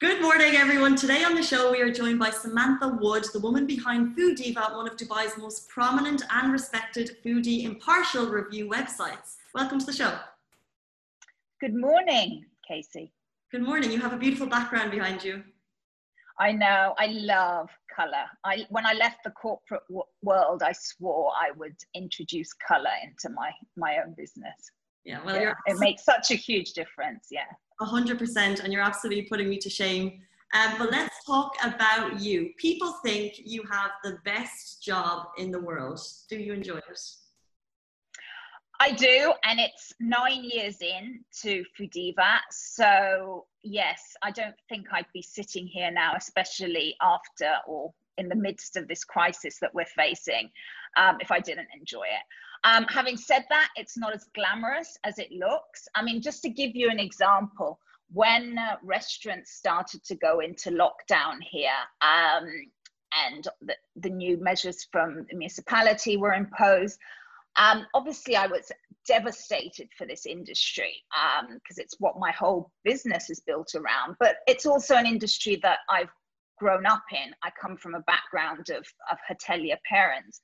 Good morning, everyone. Today on the show, we are joined by Samantha Wood, the woman behind Foodiva, one of Dubai's most prominent and respected foodie impartial review websites. Welcome to the show. Good morning, Casey. Good morning. You have a beautiful background behind you. I know. I love color. I when I left the corporate w- world, I swore I would introduce color into my my own business. Yeah, well, yeah, it makes such a huge difference. Yeah. 100% and you're absolutely putting me to shame um, but let's talk about you people think you have the best job in the world do you enjoy it I do, and it's nine years in to Foodiva. So, yes, I don't think I'd be sitting here now, especially after or in the midst of this crisis that we're facing, um, if I didn't enjoy it. Um, having said that, it's not as glamorous as it looks. I mean, just to give you an example, when uh, restaurants started to go into lockdown here, um, and the, the, new measures from the municipality were imposed. Um, obviously, I was devastated for this industry because um, it's what my whole business is built around. But it's also an industry that I've grown up in. I come from a background of, of hotelier parents.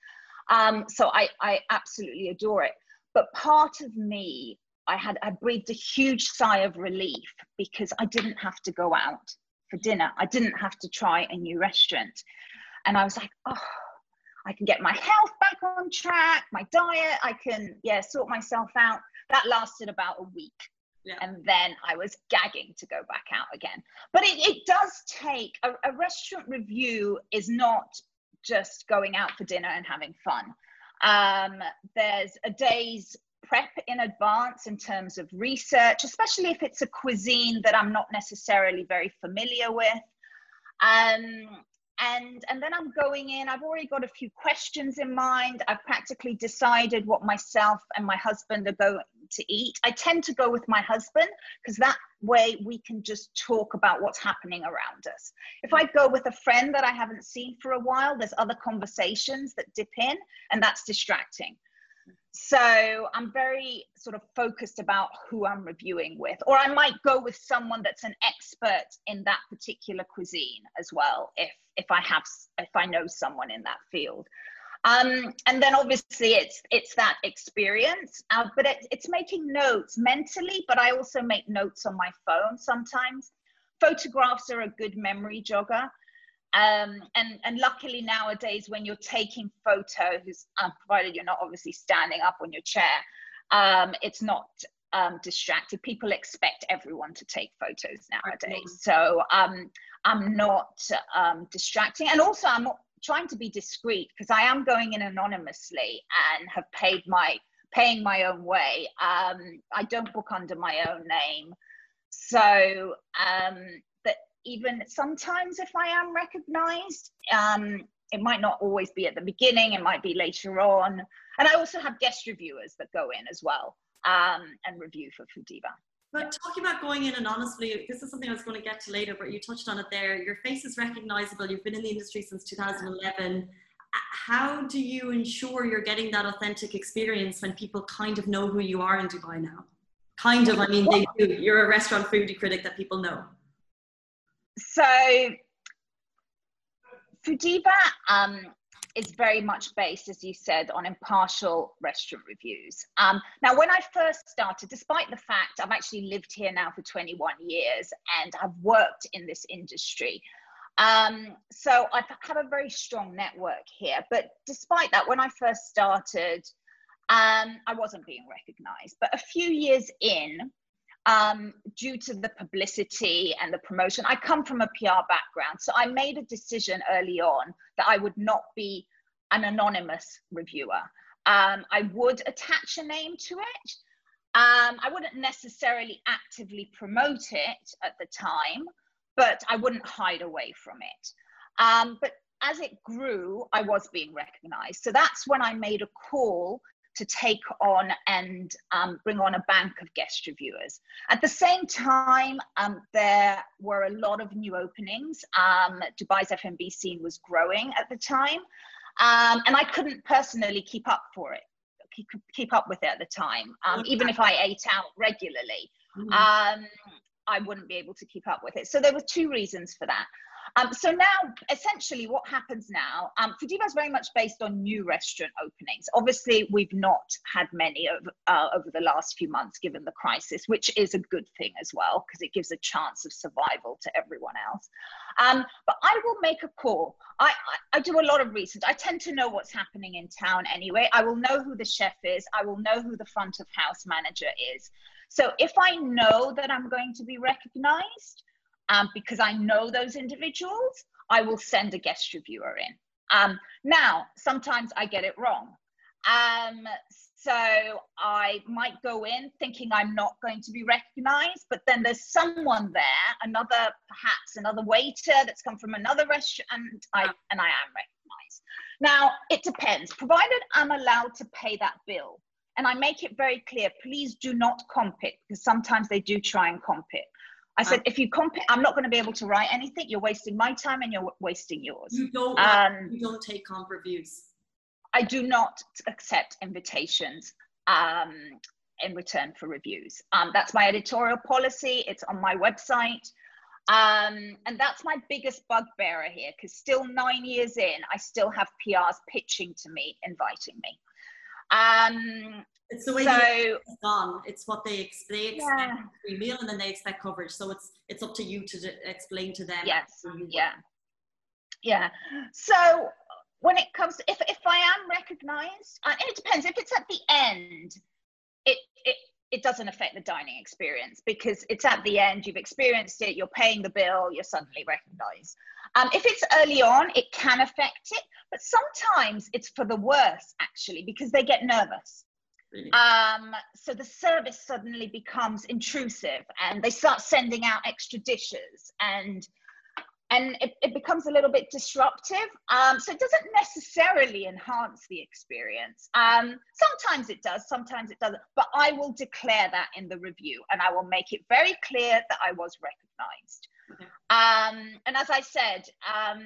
Um, so I, I absolutely adore it. But part of me, I had I breathed a huge sigh of relief because I didn't have to go out for dinner. I didn't have to try a new restaurant. And I was like, oh, I can get my health back on track, my diet, I can, yeah, sort myself out. That lasted about a week. Yeah. And then I was gagging to go back out again. But it, it does take a, a restaurant review is not just going out for dinner and having fun. Um, there's a day's prep in advance in terms of research, especially if it's a cuisine that I'm not necessarily very familiar with. Um, and and then i'm going in i've already got a few questions in mind i've practically decided what myself and my husband are going to eat i tend to go with my husband because that way we can just talk about what's happening around us. If i go with a friend that i haven't seen for a while there's other conversations that dip in and that's distracting. So i'm very sort of focused about who i'm reviewing with or i might go with someone that's an expert in that particular cuisine as well if if i have if i know someone in that field um, and then obviously it's it's that experience uh, but it, it's making notes mentally but i also make notes on my phone sometimes photographs are a good memory jogger um, and, and luckily nowadays, when you're taking photos, um, provided you're not obviously standing up on your chair, um, it's not um, distracted. People expect everyone to take photos nowadays. So um, I'm not um, distracting. And also, I'm trying to be discreet because I am going in anonymously and have paid my paying my own way. Um, I don't book under my own name. So um, even sometimes if I am recognized, um, it might not always be at the beginning, it might be later on. And I also have guest reviewers that go in as well um, and review for Foodiva. But talking about going in and honestly, this is something I was going to get to later, but you touched on it there. Your face is recognizable. You've been in the industry since 2011. How do you ensure you're getting that authentic experience when people kind of know who you are in Dubai now? Kind of, I mean, they do. You're a restaurant foodie critic that people know so Foodiva um, is very much based, as you said, on impartial restaurant reviews. Um, now, when I first started, despite the fact I've actually lived here now for 21 years and I've worked in this industry, um, so I have a very strong network here. But despite that, when I first started, um, I wasn't being recognized. But a few years in, um, due to the publicity and the promotion. I come from a PR background, so I made a decision early on that I would not be an anonymous reviewer. Um, I would attach a name to it. Um, I wouldn't necessarily actively promote it at the time, but I wouldn't hide away from it. Um, but as it grew, I was being recognized. So that's when I made a call to take on and um, bring on a bank of guest reviewers. At the same time, um, there were a lot of new openings. Um, Dubai's F&B scene was growing at the time, um, and I couldn't personally keep up for it, keep, keep up with it at the time, um, even if I ate out regularly. Mm-hmm. Um, I wouldn't be able to keep up with it. So there were two reasons for that. Um, so now, essentially, what happens now? Um, Foodiva is very much based on new restaurant openings. Obviously, we've not had many of, uh, over the last few months, given the crisis, which is a good thing as well because it gives a chance of survival to everyone else. Um, but I will make a call. I, I, I do a lot of research. I tend to know what's happening in town anyway. I will know who the chef is. I will know who the front of house manager is. So if I know that I'm going to be recognized, um, because I know those individuals, I will send a guest reviewer in. Um, now, sometimes I get it wrong. Um, so I might go in thinking I'm not going to be recognized, but then there's someone there, another perhaps another waiter that's come from another restaurant, and I and I am recognized. Now it depends. Provided I'm allowed to pay that bill, and I make it very clear, please do not comp it because sometimes they do try and comp it. I said, if you comp, I'm not going to be able to write anything. You're wasting my time and you're wasting yours. You don't. Um, you don't take comp reviews. I do not accept invitations um, in return for reviews. Um, that's my editorial policy. It's on my website. Um, and that's my biggest bugbearer here because still nine years in, I still have PRs pitching to me, inviting me. It's the way so, it's done. It's what they, ex- they expect yeah. free meal and then they expect coverage. So it's it's up to you to d- explain to them. Yes. Yeah. Yeah. So when it comes, to, if if I am recognised, uh, and it depends. If it's at the end, it it it doesn't affect the dining experience because it's at the end. You've experienced it. You're paying the bill. You're suddenly recognised. Um, if it's early on, it can affect it, but sometimes it's for the worse actually because they get nervous. Um, so the service suddenly becomes intrusive and they start sending out extra dishes and and it, it becomes a little bit disruptive. Um, so it doesn't necessarily enhance the experience. Um, sometimes it does, sometimes it doesn't, but I will declare that in the review and I will make it very clear that I was recognized. Um, and as I said, um,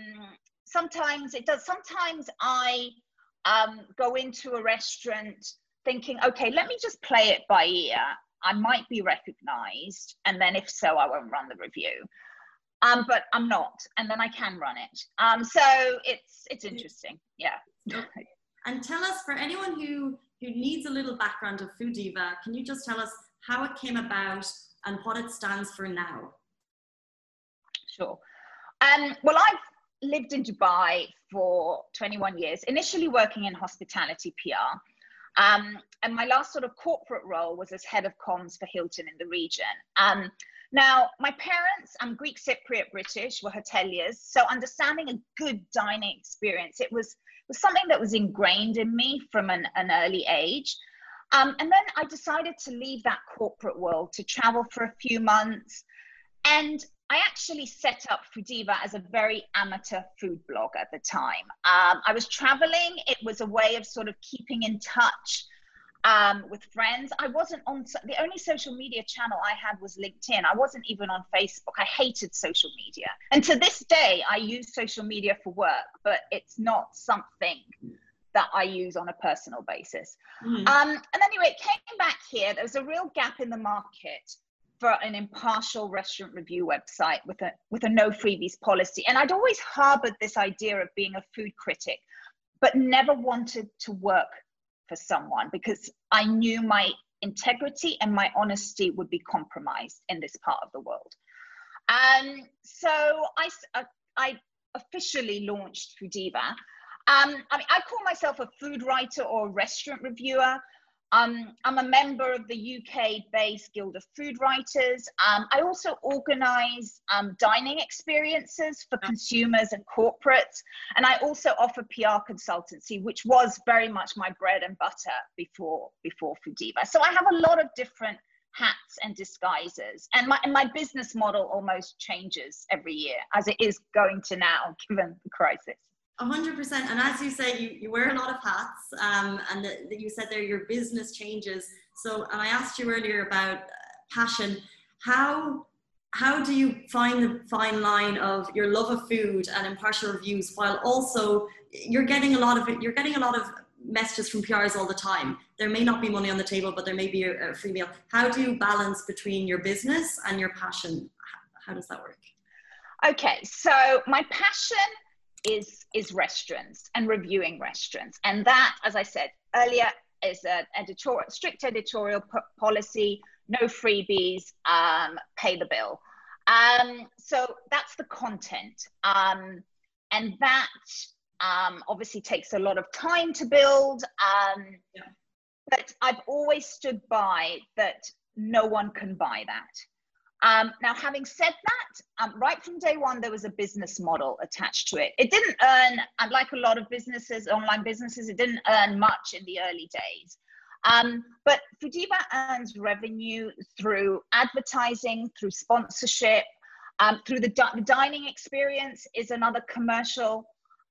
sometimes it does, sometimes I um, go into a restaurant thinking, okay, let me just play it by ear. I might be recognized. And then if so, I won't run the review. Um, but I'm not, and then I can run it. Um, so it's it's interesting, yeah. And tell us, for anyone who who needs a little background of Foodiva, can you just tell us how it came about and what it stands for now? Sure. Um, well, I've lived in Dubai for 21 years, initially working in hospitality PR. Um, and my last sort of corporate role was as head of comms for Hilton in the region. Um, now, my parents, I'm Greek Cypriot British, were hoteliers, so understanding a good dining experience, it was, was something that was ingrained in me from an, an early age. Um, and then I decided to leave that corporate world to travel for a few months. And I actually set up Foodiva as a very amateur food blog at the time. Um, I was traveling, it was a way of sort of keeping in touch um, with friends. I wasn't on the only social media channel I had was LinkedIn. I wasn't even on Facebook. I hated social media. And to this day, I use social media for work, but it's not something that I use on a personal basis. Mm. Um, and anyway, it came back here. There was a real gap in the market for an impartial restaurant review website with a with a no freebies policy. And I'd always harbored this idea of being a food critic, but never wanted to work for someone because I knew my integrity and my honesty would be compromised in this part of the world. And so I, uh, I officially launched Foodiva. Um, I mean, I call myself a food writer or a restaurant reviewer. Um, I'm a member of the UK based Guild of Food Writers. Um, I also organize um, dining experiences for consumers and corporates. And I also offer PR consultancy, which was very much my bread and butter before, before Foodiva. So I have a lot of different hats and disguises. And my, and my business model almost changes every year, as it is going to now, given the crisis hundred percent. And as you say, you, you wear a lot of hats, um, and that you said there your business changes. So, and I asked you earlier about passion. How how do you find the fine line of your love of food and impartial reviews while also you're getting a lot of you're getting a lot of messages from PRs all the time. There may not be money on the table, but there may be a, a free meal. How do you balance between your business and your passion? How does that work? Okay, so my passion is is restaurants and reviewing restaurants, and that, as I said earlier, is a editorial strict editorial p- policy. No freebies, um, pay the bill. Um, so that's the content, um, and that um, obviously takes a lot of time to build. Um, yeah. But I've always stood by that no one can buy that. Um, now, having said that, um, right from day one, there was a business model attached to it. It didn't earn, unlike a lot of businesses, online businesses, it didn't earn much in the early days. Um, but Foodiva earns revenue through advertising, through sponsorship, um, through the, di- the dining experience is another commercial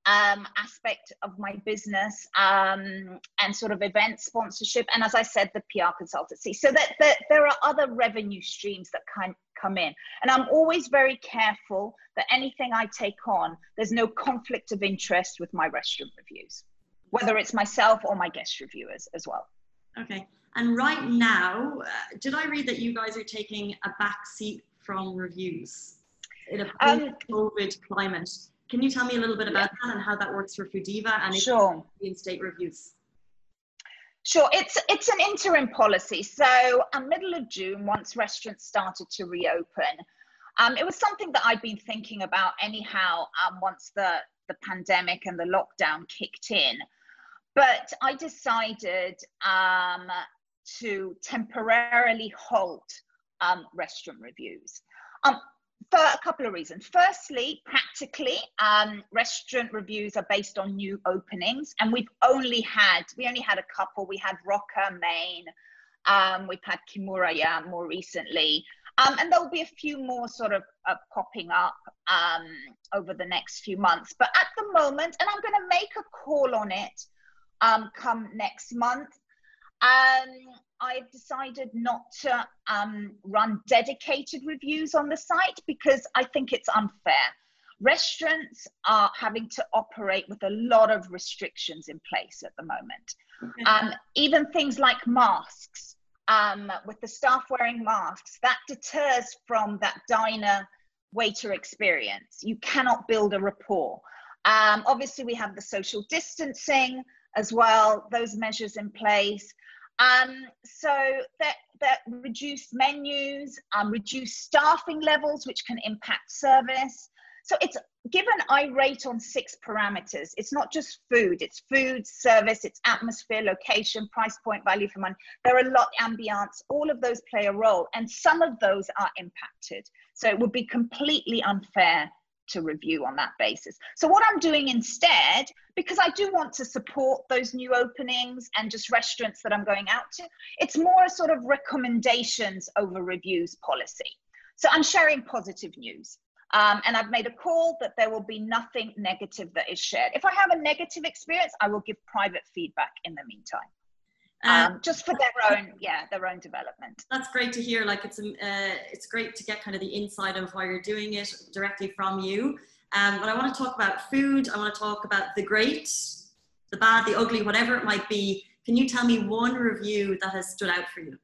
um, aspect of my business um, and sort of event sponsorship. And as I said, the PR consultancy. So that, that there are other revenue streams that can come in. And I'm always very careful that anything I take on, there's no conflict of interest with my restaurant reviews, whether it's myself or my guest reviewers as well. Okay. And right now, uh, did I read that you guys are taking a back seat from reviews in a um, COVID climate? Can you tell me a little bit about yeah. that and how that works for Foodiva and sure. in state reviews? Sure, it's it's an interim policy. So, um, middle of June, once restaurants started to reopen, um, it was something that I'd been thinking about anyhow. Um, once the the pandemic and the lockdown kicked in, but I decided um, to temporarily halt um, restaurant reviews. For a couple of reasons. Firstly, practically, um, restaurant reviews are based on new openings, and we've only had we only had a couple. We had Roka, Maine. Um, we've had Kimura more recently, um, and there'll be a few more sort of uh, popping up um, over the next few months. But at the moment, and I'm going to make a call on it um, come next month. Um, I've decided not to um, run dedicated reviews on the site because I think it's unfair. Restaurants are having to operate with a lot of restrictions in place at the moment. Um, even things like masks, um, with the staff wearing masks, that deters from that diner waiter experience. You cannot build a rapport. Um, obviously, we have the social distancing as well, those measures in place. Um, so that, that reduced menus, um, reduced staffing levels, which can impact service. So it's given I rate on six parameters. It's not just food, it's food, service, it's atmosphere, location, price point, value for money. There are a lot, ambience, all of those play a role, and some of those are impacted. So it would be completely unfair to review on that basis. So what I'm doing instead, because I do want to support those new openings and just restaurants that I'm going out to, it's more a sort of recommendations over reviews policy. So I'm sharing positive news. Um, and I've made a call that there will be nothing negative that is shared. If I have a negative experience, I will give private feedback in the meantime. Um, um, just for their own, yeah, their own development. That's great to hear. Like it's uh, it's great to get kind of the inside of why you're doing it directly from you. Um, but I want to talk about food. I want to talk about the great, the bad, the ugly, whatever it might be. Can you tell me one review that has stood out for you?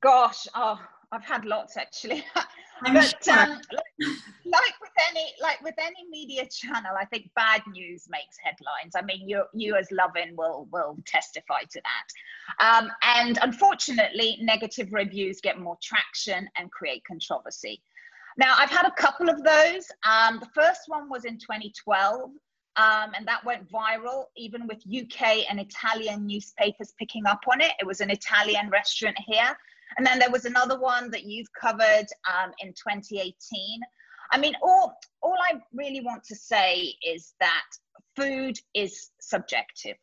Gosh, oh, I've had lots actually. but sure. um, like with any like with any media channel, I think bad news makes headlines. I mean, you you as Lovin will will testify to that. Um, and unfortunately, negative reviews get more traction and create controversy. Now, I've had a couple of those. Um, the first one was in 2012. Um, and that went viral, even with UK and Italian newspapers picking up on it. It was an Italian restaurant here and then there was another one that you've covered um, in 2018. I mean, all, all I really want to say is that food is subjective.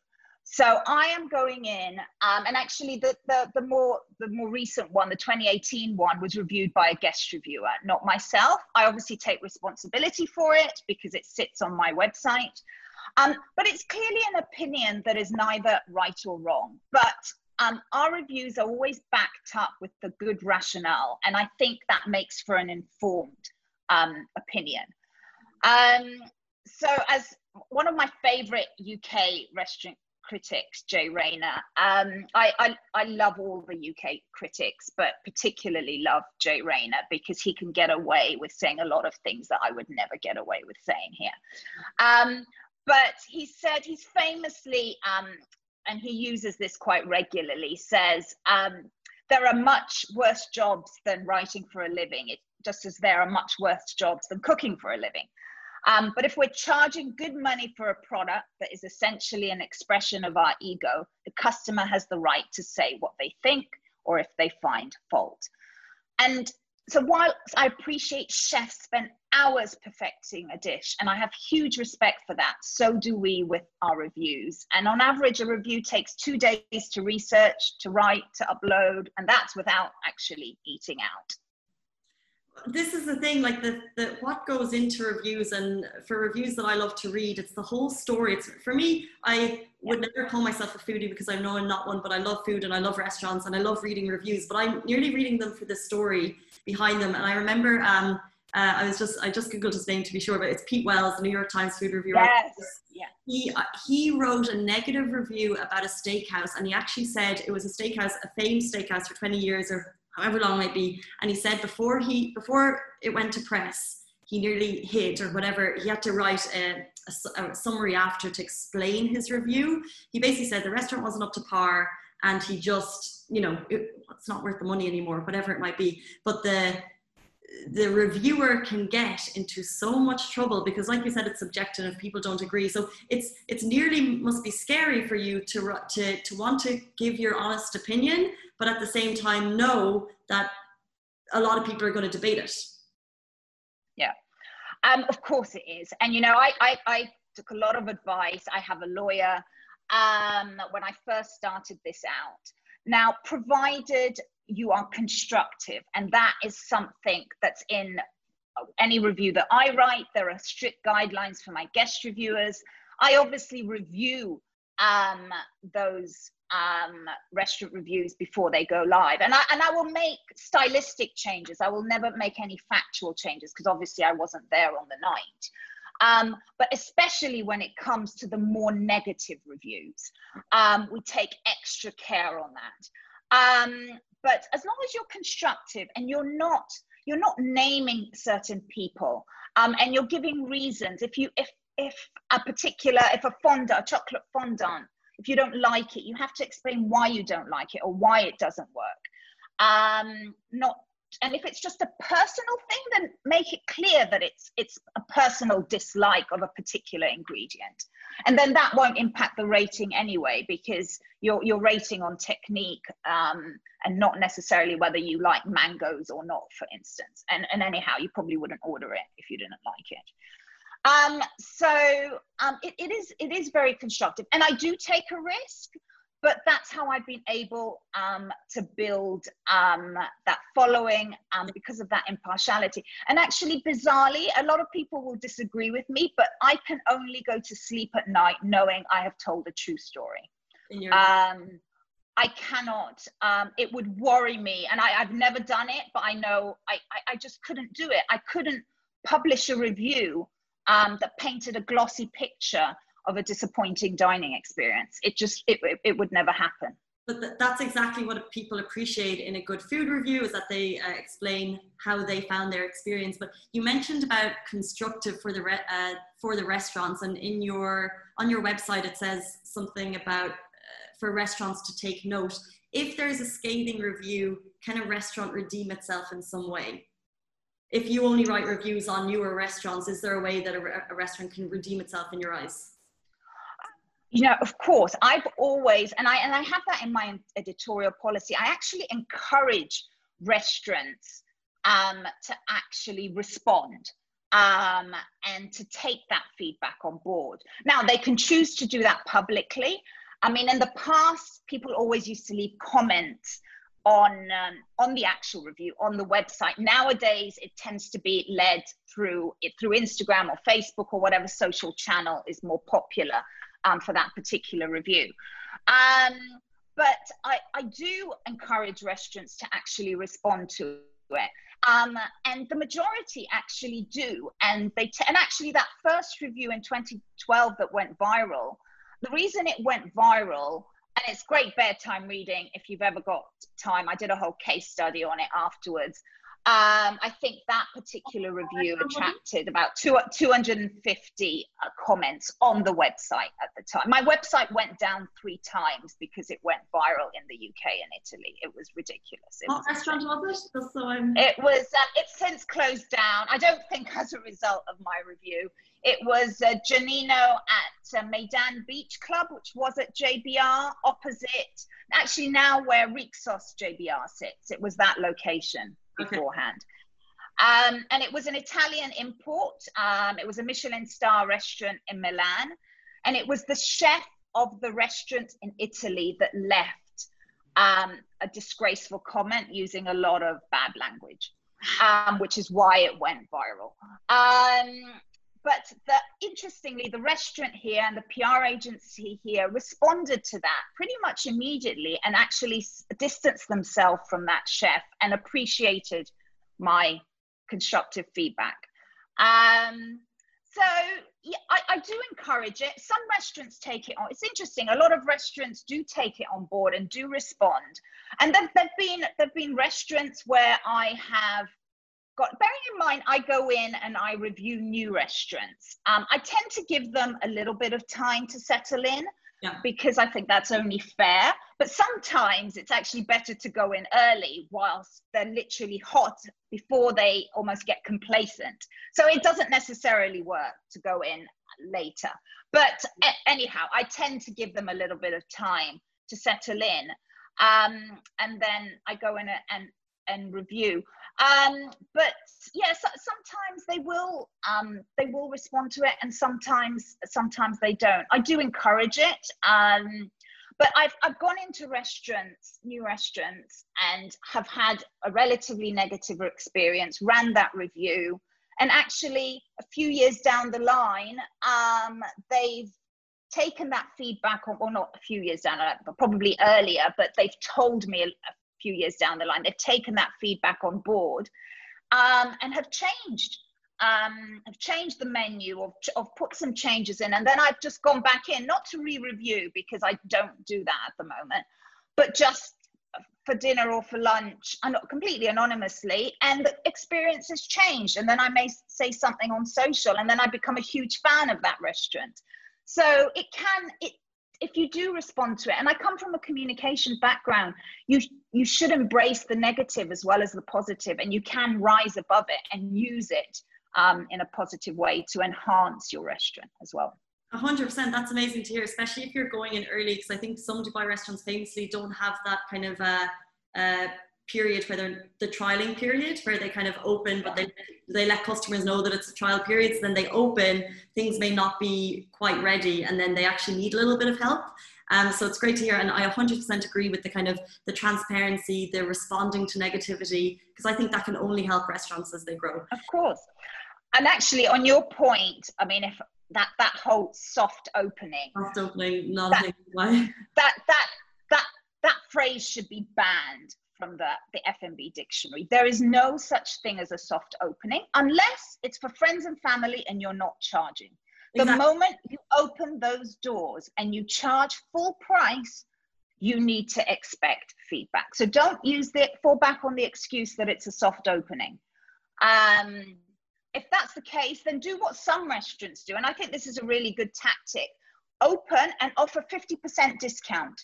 So I am going in, um, and actually the, the, the, more, the more recent one, the 2018 one, was reviewed by a guest reviewer, not myself. I obviously take responsibility for it because it sits on my website. Um, but it's clearly an opinion that is neither right or wrong. But um, our reviews are always backed up with the good rationale, and I think that makes for an informed um, opinion. Um, so as one of my favorite UK restaurant critics, Jay Rayner. Um, I, I, I love all the UK critics, but particularly love Jay Rayner because he can get away with saying a lot of things that I would never get away with saying here. Um, but he said he's famously, um, and he uses this quite regularly, says um, there are much worse jobs than writing for a living. It, just as there are much worse jobs than cooking for a living. Um, but if we're charging good money for a product that is essentially an expression of our ego, the customer has the right to say what they think or if they find fault. And so while I appreciate chefs spend hours perfecting a dish, and I have huge respect for that, so do we with our reviews. And on average, a review takes two days to research, to write, to upload, and that's without actually eating out. This is the thing like the, the what goes into reviews and for reviews that i love to read it's the whole story. It's for me i would never call myself a foodie because i know i'm not one but i love food and i love restaurants and i love reading reviews but i'm nearly reading them for the story behind them. And i remember um, uh, I was just I just googled his name to be sure, but it's Pete Wells, the New York Times food reviewer. Yes. Yeah. He uh, he wrote a negative review about a steakhouse, and he actually said it was a steakhouse, a famed steakhouse for 20 years or however long it might be. And he said before he before it went to press, he nearly hid or whatever. He had to write a, a, a summary after to explain his review. He basically said the restaurant wasn't up to par, and he just you know it, it's not worth the money anymore, whatever it might be. But the the reviewer can get into so much trouble because like you said it's subjective if people don't agree. So it's it's nearly must be scary for you to to to want to give your honest opinion but at the same time know that a lot of people are going to debate it. Yeah. Um of course it is. And you know i i, I took a lot of advice. I have a lawyer um when i first started this out. Now provided you are constructive. And that is something that's in any review that i write. There are strict guidelines for my guest reviewers. I obviously review um, those um, restaurant reviews before they go live. And I, and I will make stylistic changes. I will never make any factual changes because obviously i wasn't there on the night. Um, but especially when it comes to the more negative reviews um, we take extra care on that. Um, but as long as you're constructive and you're not you're not naming certain people um, and you're giving reasons if you if if a particular if a fondant a chocolate fondant if you don't like it you have to explain why you don't like it or why it doesn't work. Um, not and if it's just a personal thing then make it clear that it's it's a personal dislike of a particular ingredient. And then that won't impact the rating anyway because you're you're rating on technique um, and not necessarily whether you like mangoes or not for instance. And and anyhow you probably wouldn't order it if you didn't like it. Um, so um, it, it is it is very constructive. And i do take a risk but that's how I've been able um, to build um, that following um, because of that impartiality. And actually, bizarrely, a lot of people will disagree with me, but I can only go to sleep at night knowing I have told a true story. Um, I cannot, um, it would worry me. And I, have never done it, but I know I, I, I, just couldn't do it. I couldn't publish a review um, that painted a glossy picture of a disappointing dining experience. It just it, it, it would never happen. But th- that's exactly what people appreciate in a good food review is that they uh, explain how they found their experience. But you mentioned about constructive for the re- uh, for the restaurants, and in your on your website it says something about uh, for restaurants to take note. If there's a scathing review, can a restaurant redeem itself in some way? if you only write reviews on newer restaurants, is there a way that a, re- a, restaurant can redeem itself in your eyes? You know of course i've always and i and i have that in my editorial policy i actually encourage restaurants um, to actually respond um, and to take that feedback on board. Now they can choose to do that publicly. I mean in the past people always used to leave comments on um, on the actual review on the website. Nowadays it tends to be led through it through instagram or facebook or whatever social channel is more popular um, for that particular review. Um, but I, I do encourage restaurants to actually respond to it. Um, and the majority actually do. And they t- and actually that first review in 2012 that went viral, the reason it went viral, and it's great bedtime reading if you've ever got time. I did a whole case study on it afterwards. Um, I think that particular review attracted about two, 250 uh, comments on the website at the time. My website went down three times because it went viral in the UK and Italy. It was ridiculous. It what was restaurant was it? Just so I'm... It was. Um, it's since closed down. I don't think as a result of my review. It was uh, Giannino at uh, Meydan Beach Club, which was at JBR opposite. Actually, now where Rixos JBR sits, it was that location beforehand. Okay. Um, and it was an Italian import. Um, it was a Michelin star restaurant in Milan. And it was the chef of the restaurant in Italy that left um, a disgraceful comment using a lot of bad language, um, which is why it went viral. But the, interestingly, the restaurant here and the PR agency here responded to that pretty much immediately and actually distanced themselves from that chef and appreciated my constructive feedback. Um, so yeah, I, I, do encourage it. Some restaurants take it on. It's interesting. A lot of restaurants do take it on board and do respond. And there, there've been there've been restaurants where I have got bearing in mind i go in and i review new restaurants. Um, i tend to give them a little bit of time to settle in yeah. because i think that's only fair. But sometimes it's actually better to go in early whilst they're literally hot before they almost get complacent. So it doesn't necessarily work to go in later. But anyhow i tend to give them a little bit of time to settle in. Um, and then i go in and and review um, but yeah, so, sometimes they will um, they will respond to it, and sometimes sometimes they don't. I do encourage it. Um, but I've, I've gone into restaurants, new restaurants, and have had a relatively negative experience, ran that review, and actually, a few years down the line, um, they've taken that feedback, or, or, not a few years down, but probably earlier, but they've told me a, a few years down the line. They've taken that feedback on board um, and have changed. Um, have changed the menu or, or put some changes in and then I've just gone back in not to re-review because I don't do that at the moment but just for dinner or for lunch and completely anonymously and the experience has changed and then I may say something on social and then I become a huge fan of that restaurant so it can it if you do respond to it and i come from a communication background you you should embrace the negative as well as the positive and you can rise above it and use it um, in a positive way to enhance your restaurant as well. 100% that's amazing to hear especially if you're going in early because i think some dubai restaurants famously don't have that kind of uh, uh, period where they're the trialing period where they kind of open but they they let customers know that it's a trial period so then they open things may not be quite ready and then they actually need a little bit of help. Um, so it's great to hear and i 100% agree with the kind of the transparency the responding to negativity because i think that can only help restaurants as they grow. Of course. And actually on your point i mean if that that whole soft opening soft opening not that, that that that that phrase should be banned from the, the F&B dictionary. There is no such thing as a soft opening unless it's for friends and family and you're not charging. The exactly. moment you open those doors and you charge full price, you need to expect feedback. So don't use the fall back on the excuse that it's a soft opening. Um, if that's the case, then do what some restaurants do. And I think this is a really good tactic. Open and offer 50% discount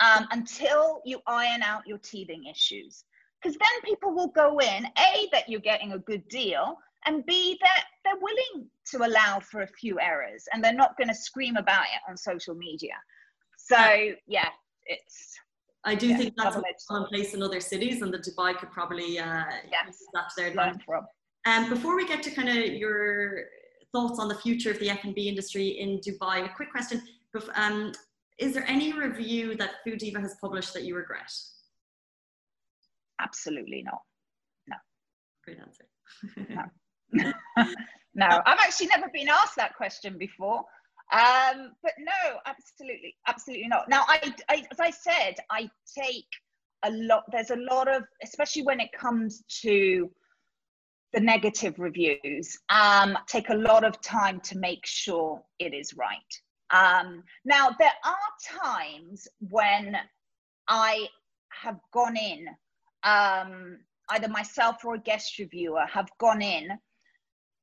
um, until you iron out your teething issues. Because then people will go in, A, that you're getting a good deal, and B, that they're willing to allow for a few errors and they're not going to scream about it on social media. So, yeah, it's. I do yeah, think that's in place in other cities, and the Dubai could probably uh, yes, that to their advantage. Um, before we get to kind of your thoughts on the future of the F&B industry in Dubai, a quick question. Um, is there any review that Foodiva has published that you regret? Absolutely not. No. Great answer. no. no, I've actually never been asked that question before. Um, but no, absolutely, absolutely not. Now, I, I, as I said, I take a lot there's a lot of especially when it comes to the negative reviews um, take a lot of time to make sure it is right um, now there are times when i have gone in um, either myself or a guest reviewer have gone in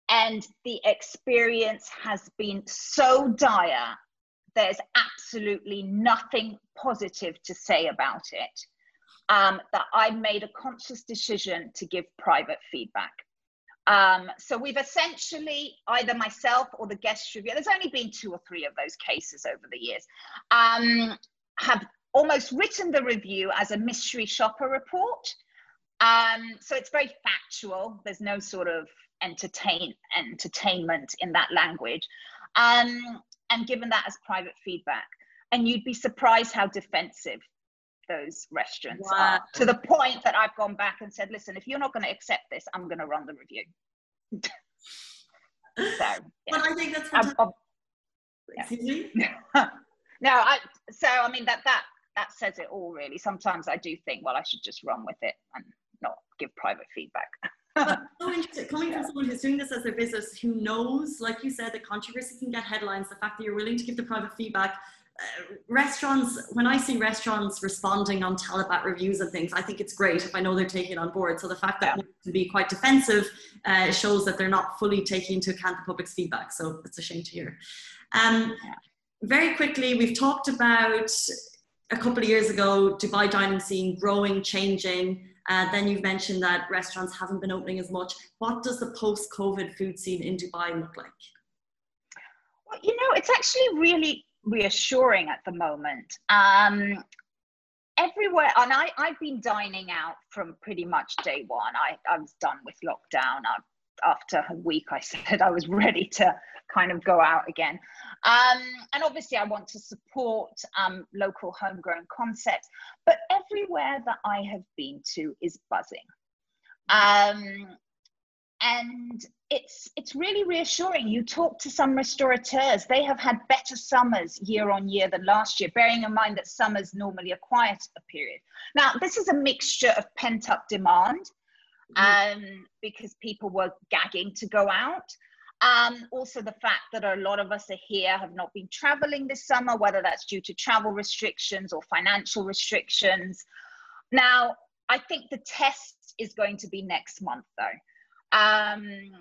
and the experience has been so dire there's absolutely nothing positive to say about it um, that i made a conscious decision to give private feedback um, so we've essentially either myself or the guest reviewer there's only been two or three of those cases over the years um, have almost written the review as a mystery shopper report. Um, so it's very factual. There's no sort of entertain entertainment in that language. Um, and given that as private feedback. And you'd be surprised how defensive those restaurants wow. are to the point that I've gone back and said, listen, if you're not going to accept this, I'm going to run the review. so, yeah. But I think that's fantastic. Um, Excuse me? no, I, so I mean that that that says it all really. Sometimes I do think, well, I should just run with it and not give private feedback. so interesting. Coming from someone who's doing this as their business, who knows, like you said, the controversy can get headlines. The fact that you're willing to give the private feedback. Uh, restaurants, when I see restaurants responding on Talabat reviews and things, I think it's great if I know they're taking it on board. So the fact that yeah. to be quite defensive uh, shows that they're not fully taking into account the public's feedback. So it's a shame to hear. Um. Very quickly, we've talked about a couple of years ago Dubai dining scene growing, changing. Uh, then you've mentioned that restaurants haven't been opening as much. What does the post COVID food scene in Dubai look like? Well, you know, it's actually really reassuring at the moment. Um, everywhere, and I, I've been dining out from pretty much day one. I, I was done with lockdown. I, after a week, I said I was ready to kind of go out again. Um, and obviously, I want to support um, local homegrown concepts, but everywhere that I have been to is buzzing. Um, and it's it's really reassuring. You talk to some restaurateurs; they have had better summers year on year than last year. Bearing in mind that summer's normally a quieter period. Now, this is a mixture of pent up demand, mm-hmm. um, because people were gagging to go out, um, also, the fact that a lot of us are here have not been traveling this summer, whether that's due to travel restrictions or financial restrictions. Now, I think the test is going to be next month, though, um,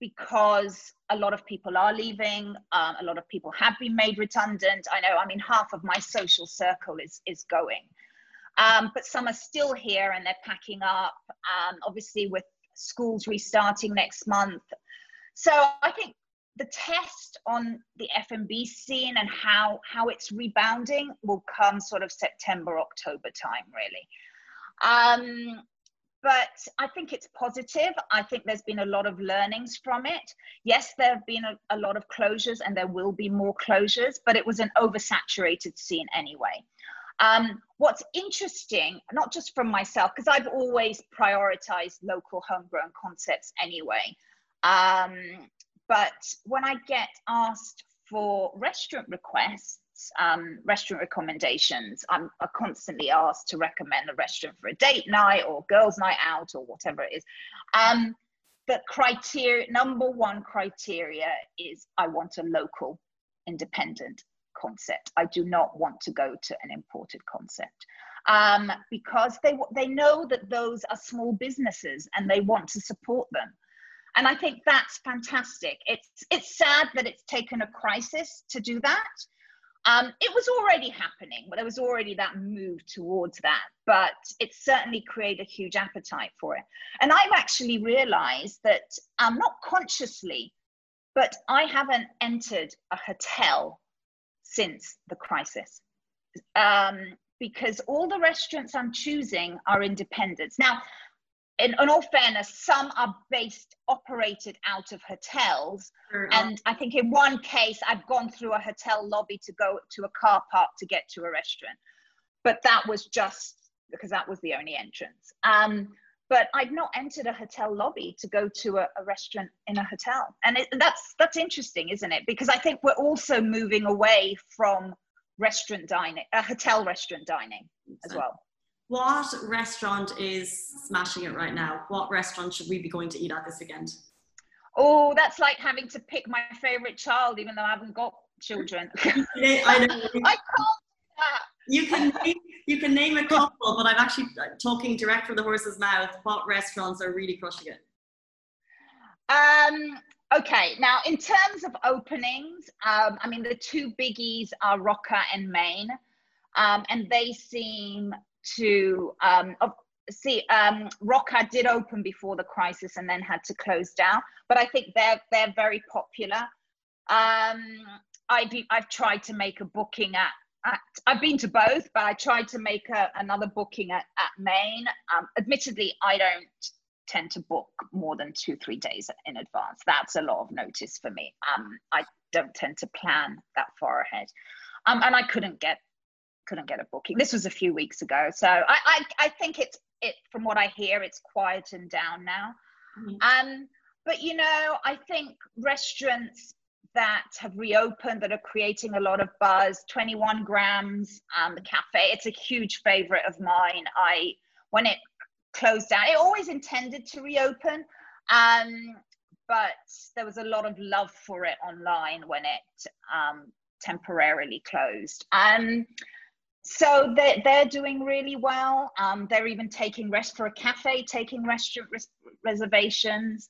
because a lot of people are leaving. Um, a lot of people have been made redundant. I know, I mean, half of my social circle is, is going. Um, but some are still here and they're packing up. Um, obviously, with schools restarting next month, so I think the test on the F&B scene and how how it's rebounding will come sort of September October time really. Um, but I think it's positive. I think there's been a lot of learnings from it. Yes, there have been a, a lot of closures and there will be more closures, but it was an oversaturated scene anyway. Um, what's interesting, not just from myself, because I've always prioritized local homegrown concepts anyway. Um, but when I get asked for restaurant requests, um, restaurant recommendations, I'm, I'm, constantly asked to recommend a restaurant for a date night or girls' night out or whatever it is. Um, the criteria, number one criteria is I want a local independent concept. I do not want to go to an imported concept um, because they, they know that those are small businesses and they want to support them and i think that's fantastic it's it's sad that it's taken a crisis to do that um, it was already happening. But there was already that move towards that but it certainly created a huge appetite for it. And i've actually realized that um, not consciously but i haven't entered a hotel since the crisis. Um, because all the restaurants i'm choosing are independents. Now in, in, all fairness, some are based, operated out of hotels. Mm-hmm. And I think in one case, I've gone through a hotel lobby to go to a car park to get to a restaurant. But that was just because that was the only entrance. Um, but I've not entered a hotel lobby to go to a, a restaurant in a hotel. And it, that's, that's interesting, isn't it? Because I think we're also moving away from restaurant dining, a uh, hotel restaurant dining as well. What restaurant is smashing it right now? What restaurant should we be going to eat at this weekend? Oh, that's like having to pick my favorite child, even though I haven't got children. I, know. I can't You can name, you can name a couple, but I'm actually talking direct from the horse's mouth. What restaurants are really crushing it? Um, okay, now in terms of openings, um, I mean the two biggies are Roka and Maine, um, and they seem to um, see um, did open before the crisis and then had to close down, but I think they're they're very popular. Um, I've I've tried to make a booking at, at I've been to both, but I tried to make a, another booking at, at Maine. Um, admittedly, I don't tend to book more than two three days in advance. That's a lot of notice for me. Um, I don't tend to plan that far ahead, um, and I couldn't get couldn't get a booking. This was a few weeks ago, so I I, I think it's it from what I hear, it's quietened down now. Mm-hmm. Um, but you know, I think restaurants that have reopened that are creating a lot of buzz 21 grams um, the cafe it's a huge favorite of mine i when it closed down it always intended to reopen um, but there was a lot of love for it online when it um, temporarily closed um, so they're, they're doing really well. Um, they're even taking rest for a cafe, taking restaurant res- reservations.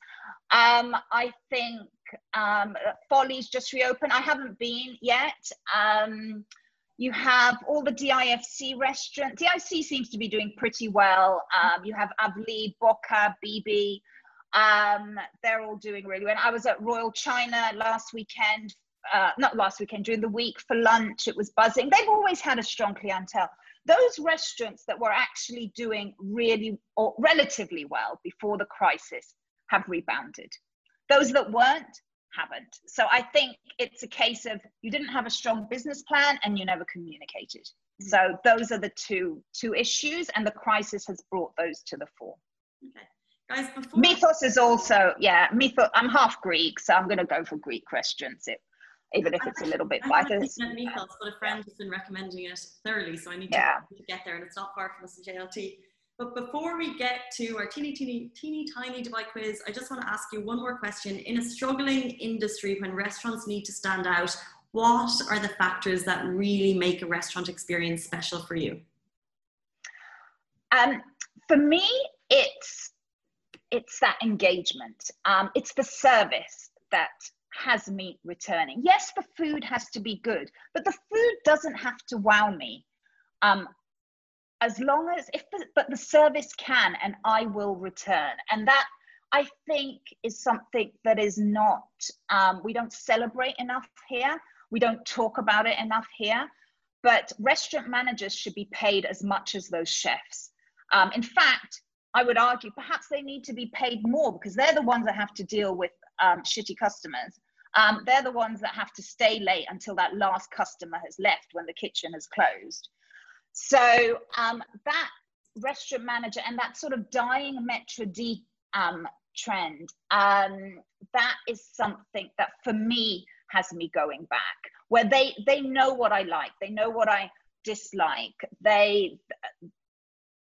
Um, I think um, Folly's just reopened. I haven't been yet. Um, you have all the DIFC restaurants. DIFC seems to be doing pretty well. Um, you have Avli, Boca, BB. Um, they're all doing really well. I was at Royal China last weekend uh, not last weekend, during the week for lunch, it was buzzing. They've always had a strong clientele. Those restaurants that were actually doing really or relatively well before the crisis have rebounded. Those that weren't haven't. So I think it's a case of you didn't have a strong business plan and you never communicated. Mm-hmm. So those are the two two issues, and the crisis has brought those to the fore. Okay. Guys, before mythos is also yeah mythos. I'm half Greek, so I'm going to go for Greek restaurants. It even if it's a little bit I biased. I meatballs, but a friend has been recommending it thoroughly, so I need yeah. to, get there, and it's not far from us in JLT. But before we get to our teeny, teeny, teeny tiny Dubai quiz, I just want to ask you one more question. In a struggling industry, when restaurants need to stand out, what are the factors that really make a restaurant experience special for you? Um, for me, it's it's that engagement. Um, it's the service that has me returning. Yes, the food has to be good, but the food doesn't have to wow me. Um, as long as if the, but the service can and I will return. And that I think is something that is not um, we don't celebrate enough here. We don't talk about it enough here. But restaurant managers should be paid as much as those chefs. Um, in fact, I would argue perhaps they need to be paid more because they're the ones that have to deal with um, shitty customers um, they're the ones that have to stay late until that last customer has left when the kitchen has closed. So um, that restaurant manager and that sort of dying maître d' um, trend, um, that is something that for me has me going back, where they they know what I like, they know what I dislike, they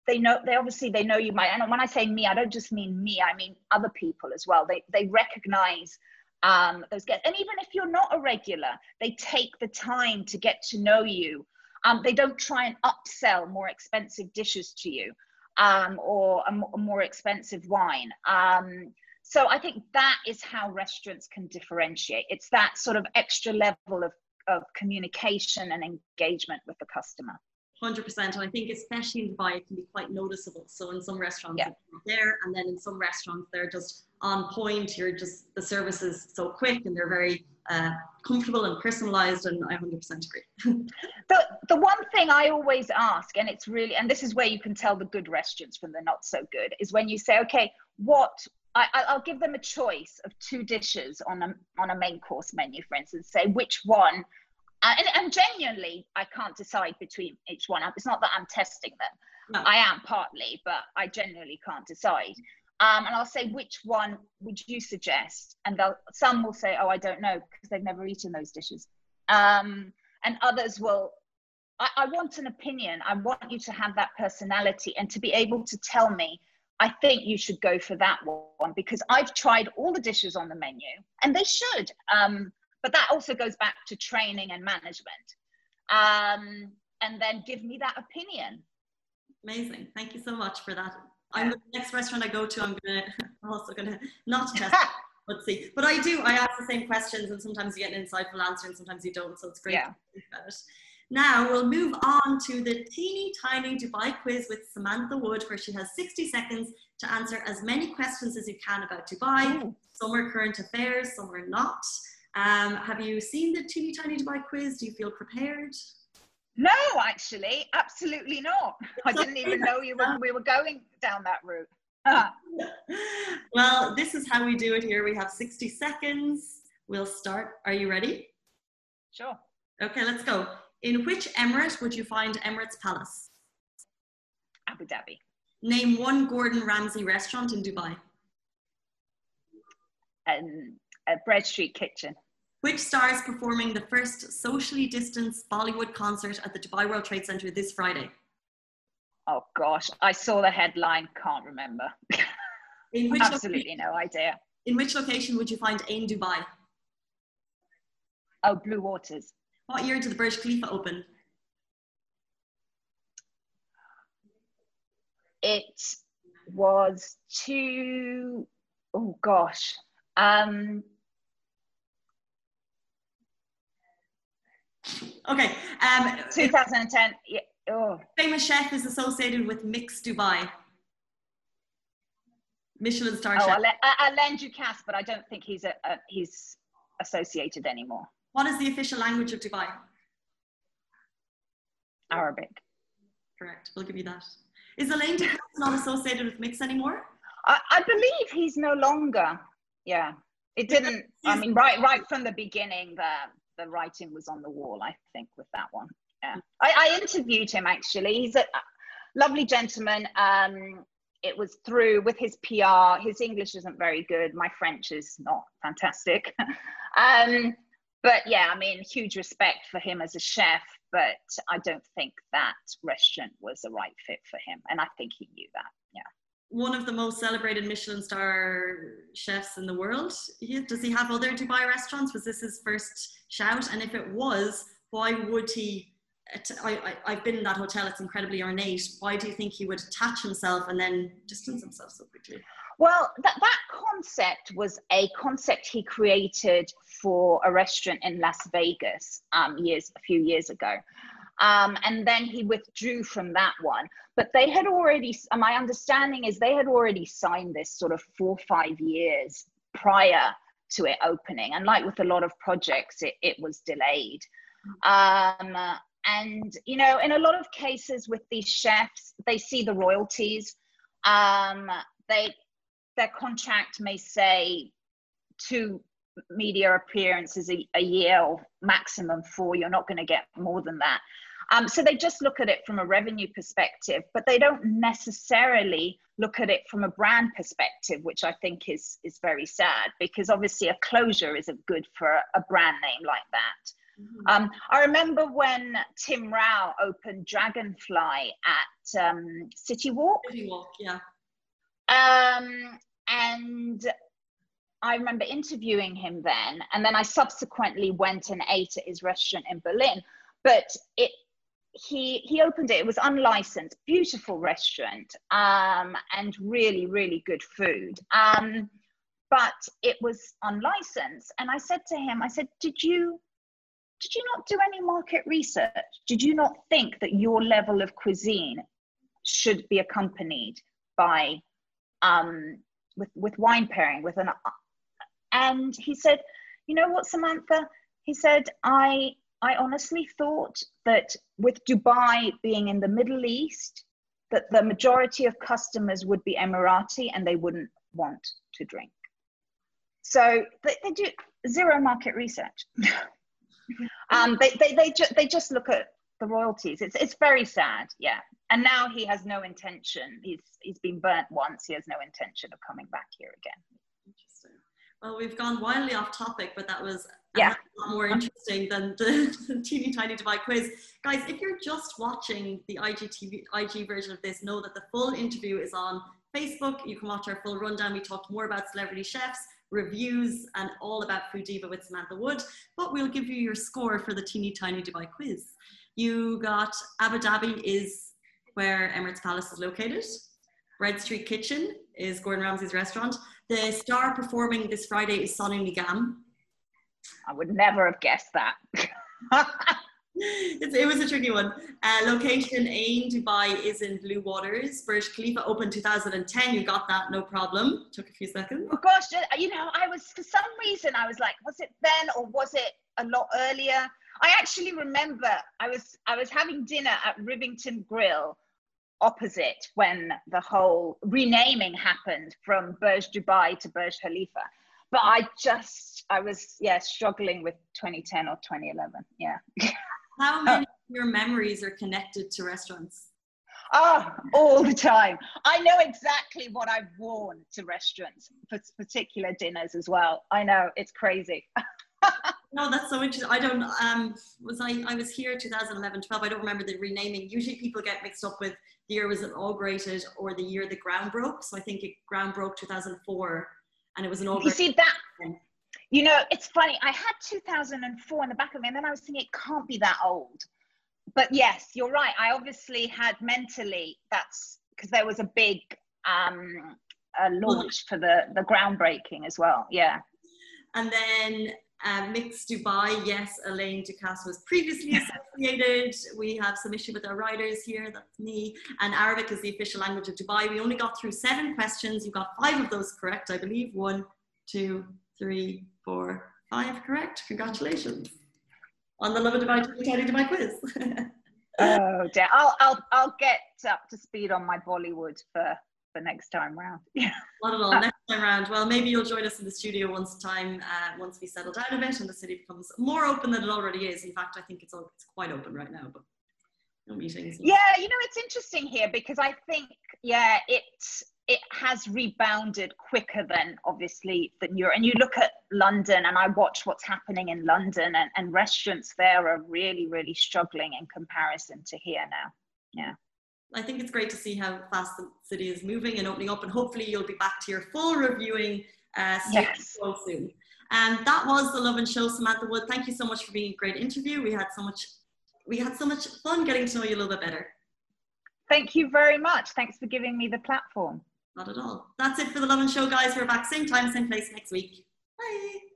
they know they obviously they know you might and when i say me i don't just mean me i mean other people as well they they recognize um, those guests. And even if you're not a regular, they take the time to get to know you. Um, they don't try and upsell more expensive dishes to you um, or a, a, more expensive wine. Um, so I think that is how restaurants can differentiate. It's that sort of extra level of, of communication and engagement with the customer. 100% and i think especially in dubai it can be quite noticeable. So in some restaurants yeah. there. And then in some restaurants they're just on point. You're just the service is so quick and they're very uh, comfortable and personalized. And i 100% agree. The, the one thing i always ask and it's really and this is where you can tell the good restaurants from the not so good is when you say okay what I, i'll give them a choice of two dishes on a, on a main course menu for instance. Say which one and, and, genuinely i can't decide between each one it's not that i'm testing them no. i am partly but i genuinely can't decide um, and i'll say which one would you suggest and they'll some will say oh i don't know because they've never eaten those dishes um, and others will I, I want an opinion. I want you to have that personality and to be able to tell me, I think you should go for that one because I've tried all the dishes on the menu and they should. Um, but that also goes back to training and management. Um, and then give me that opinion. Amazing. Thank you so much for that. I'm the next restaurant I go to, I'm gonna I'm also gonna not test let's see. But I do, I ask the same questions and sometimes you get an insightful answer and sometimes you don't. So it's great yeah. Now we'll move on to the teeny tiny Dubai quiz with Samantha Wood, where she has 60 seconds to answer as many questions as you can about Dubai. Ooh. Some are current affairs, some are not. Um, have you seen the teeny tiny Dubai quiz? Do you feel prepared? No, actually, absolutely not. I didn't even know you were, we were going down that route. well, this is how we do it here. We have 60 seconds. We'll start. Are you ready? Sure. Okay, let's go. In which emirate would you find Emirates Palace? Abu Dhabi. Name one Gordon Ramsay restaurant in Dubai. Um, a Bread Street Kitchen. Which star is performing the first socially distanced Bollywood concert at the Dubai World Trade Center this Friday? Oh gosh, I saw the headline, can't remember. Absolutely no idea. In which location would you find Ain Dubai? Oh, Blue Waters. What year did the Burj Khalifa open? It was two, oh gosh. Um, okay. Um, 2010. Yeah. Oh. Famous chef is associated with Mix Dubai. Michelin star oh, chef. Alain Ducasse, but I don't think he's a, a, he's associated anymore. What is the official language of Dubai? Arabic. Correct. We'll give you that. Is Alain Ducasse not associated with Mix anymore? I, I believe he's no longer. Yeah. It didn't. I mean, right, right from the beginning, the the writing was on the wall. I think with that one. Yeah. I, I interviewed him actually. He's a lovely gentleman. Um, it was through with his PR. His English isn't very good. My French is not fantastic. um, but yeah, I mean, huge respect for him as a chef, but I don't think that restaurant was the right fit for him. And I think he knew that. Yeah. One of the most celebrated Michelin star chefs in the world. Does he have other Dubai restaurants? Was this his first shout? And if it was, why would he I, I, have been in that hotel, it's incredibly ornate. Why do you think he would attach himself and then distance himself so quickly? Well, that, that concept was a concept he created for a restaurant in Las Vegas um, years, a few years ago. Um, and then he withdrew from that one. But they had already, my understanding is they had already signed this sort of four, five years prior to it opening. And like with a lot of projects, it, it was delayed. Um, and you know in a lot of cases with these chefs they see the royalties um, they their contract may say two media appearances a, a year or maximum four you're not going to get more than that um, so they just look at it from a revenue perspective but they don't necessarily look at it from a brand perspective which i think is is very sad because obviously a closure isn't good for a brand name like that Mm-hmm. Um, I remember when Tim Raue opened Dragonfly at um, City Walk. City Walk, yeah. Um, and I remember interviewing him then, and then I subsequently went and ate at his restaurant in Berlin. But it, he he opened it. It was unlicensed, beautiful restaurant, um, and really really good food. Um, but it was unlicensed, and I said to him, I said, "Did you did you not do any market research? Did you not think that your level of cuisine should be accompanied by um, with with wine pairing with an and he said, you know what, Samantha? He said, I I honestly thought that with Dubai being in the Middle East, that the majority of customers would be Emirati and they wouldn't want to drink. So they, they do zero market research. um, they they they, ju- they just look at the royalties. It's it's very sad, yeah. And now he has no intention. He's he's been burnt once. He has no intention of coming back here again. Well, we've gone wildly off topic, but that was yeah. a lot more um, interesting than the, teeny tiny Dubai quiz. Guys, if you're just watching the IGTV, IG version of this, know that the full interview is on Facebook. You can watch our full rundown. We talked more about celebrity chefs, reviews, and all about Foodiva with Samantha Wood. But we'll give you your score for the teeny tiny Dubai quiz. You got Abu Dhabi is where Emirates Palace is located. Bread Street Kitchen is Gordon Ramsay's restaurant. The star performing this Friday is Sonu Nigam. I would never have guessed that. it was a tricky one. Uh, location Ain Dubai is in Blue Waters. Burj Khalifa opened 2010. You got that, no problem. Took a few seconds. Oh gosh, you know, I was for some reason I was like, was it then or was it a lot earlier? I actually remember I was I was having dinner at Rivington Grill opposite when the whole renaming happened from Burj Dubai to Burj Khalifa. But I just, I was, yeah, struggling with 2010 or 2011. Yeah. How many of your memories are connected to restaurants? Oh, all the time. I know exactly what I've worn to restaurants for particular dinners as well. I know it's crazy. no, that's so interesting. I don't. Um, was I? I was here 2011, 12. I don't remember the renaming. Usually, people get mixed up with the year was inaugurated or the year the ground broke. So I think it ground broke 2004, and it was an You see that? You know, it's funny. I had 2004 in the back of me, and then I was thinking it can't be that old. But yes, you're right. I obviously had mentally that's because there was a big um, a launch for the the groundbreaking as well. Yeah. And then uh, Mix Dubai, yes, Alain Ducasse was previously associated. we have some issue with our writers here, that's me. And Arabic is the official language of Dubai. We only got through seven questions. You got five of those correct, I believe. One, two, three, four, five correct. Congratulations. On the Lovin Dubai Tiny Dubai quiz. oh dear. I'll, I'll, I'll get up to speed on my Bollywood for the next time round. Yeah. Not at all. Next time round. Well, maybe you'll join us in the studio once time, uh, once we settle down a bit and the city becomes more open than it already is. In fact, I think it's all, it's quite open right now, but no meetings. Yeah, you know, it's interesting here because I think, yeah, it it has rebounded quicker than obviously than Europe. And you look at London, and I watch what's happening in London, and, and restaurants there are really, really struggling in comparison to here now. Yeah. I think it's great to see how fast the city is moving and opening up, and hopefully you'll be back to your full reviewing uh, yes. so soon. And that was the Lovin Show, Samantha Wood. Thank you so much for being a great interview. We had so much, we had so much fun getting to know you a little bit better. Thank you very much. Thanks for giving me the platform. Not at all. That's it for the Lovin Show, guys. We're back same time, same place next week. Bye.